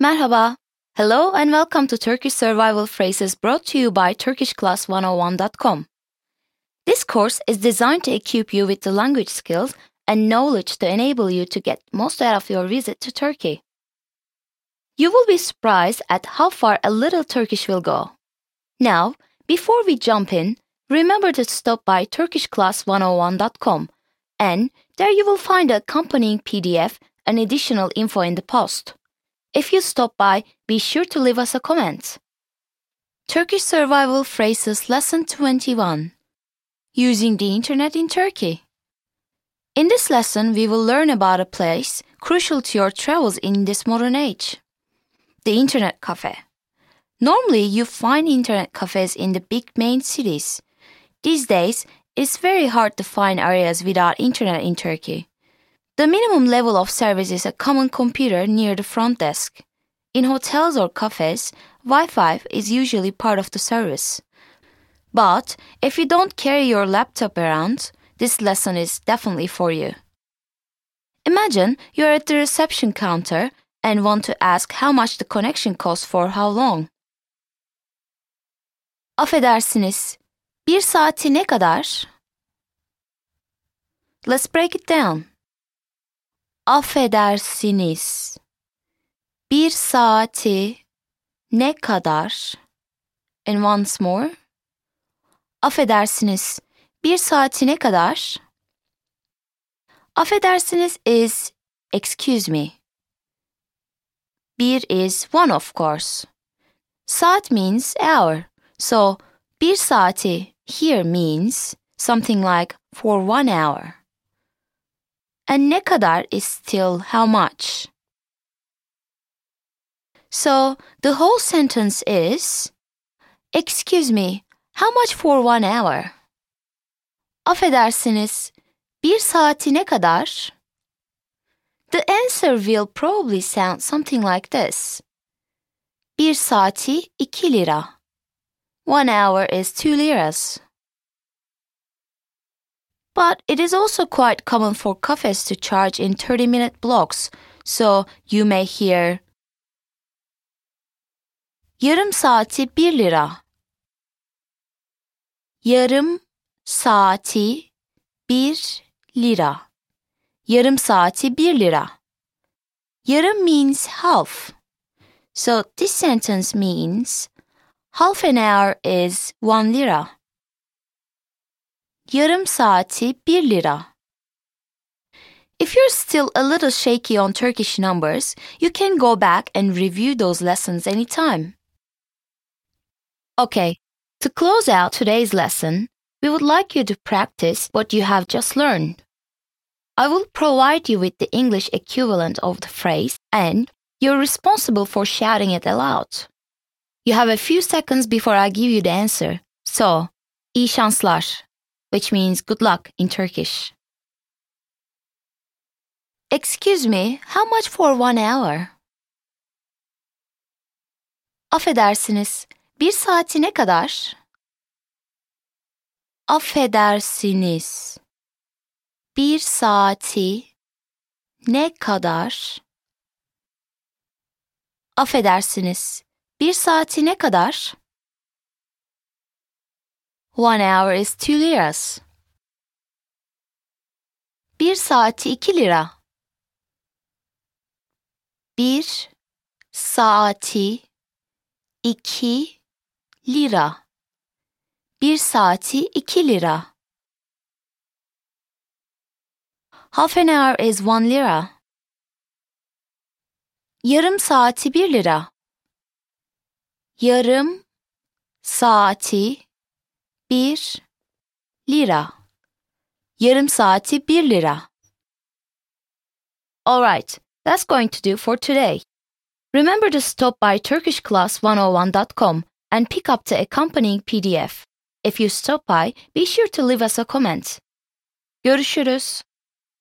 merhaba. Hello and welcome to Turkish Survival Phrases brought to you by TurkishClass101.com. This course is designed to equip you with the language skills and knowledge to enable you to get most out of your visit to Turkey. You will be surprised at how far a little Turkish will go. Now, before we jump in, remember to stop by TurkishClass101.com and there you will find the accompanying PDF and additional info in the post. If you stop by, be sure to leave us a comment. Turkish Survival Phrases Lesson 21 Using the Internet in Turkey. In this lesson, we will learn about a place crucial to your travels in this modern age the Internet Cafe. Normally, you find internet cafes in the big main cities. These days, it's very hard to find areas without internet in Turkey. The minimum level of service is a common computer near the front desk. In hotels or cafes, Wi Fi is usually part of the service. But if you don't carry your laptop around, this lesson is definitely for you. Imagine you're at the reception counter and want to ask how much the connection costs for how long. Affedersiniz, bir saati ne kadar? Let's break it down. Affedersiniz. Bir saati ne kadar? And once more. Affedersiniz. Bir saati ne kadar? Affedersiniz is excuse me. Bir is one of course. Saat means hour. So bir saati here means something like for one hour. And ne kadar is still how much. So the whole sentence is Excuse me, how much for one hour? Affedersiniz, bir saati ne kadar? The answer will probably sound something like this. Bir saati iki lira. One hour is two liras. But it is also quite common for cafes to charge in 30 minute blocks, so you may hear Yarım saati 1 lira. Yarım saati 1 lira. Yarım saati 1 lira. Yarım means half. So this sentence means half an hour is 1 lira. Yarım saati 1 lira. If you're still a little shaky on Turkish numbers, you can go back and review those lessons anytime. Okay, to close out today's lesson, we would like you to practice what you have just learned. I will provide you with the English equivalent of the phrase and you're responsible for shouting it aloud. You have a few seconds before I give you the answer. So, iyi şanslar which means good luck in Turkish. Excuse me, how much for one hour? Affedersiniz, bir saati ne kadar? Affedersiniz, bir saati ne kadar? Affedersiniz, bir saati ne kadar? One hour is two liras. Bir saati iki lira. Bir saati iki lira. Bir saati iki lira. Half an hour is one lira. Yarım saati bir lira. Yarım saati bir lira. Yarım saati bir lira. Alright, that's going to do for today. Remember to stop by TurkishClass101.com and pick up the accompanying PDF. If you stop by, be sure to leave us a comment. Görüşürüz.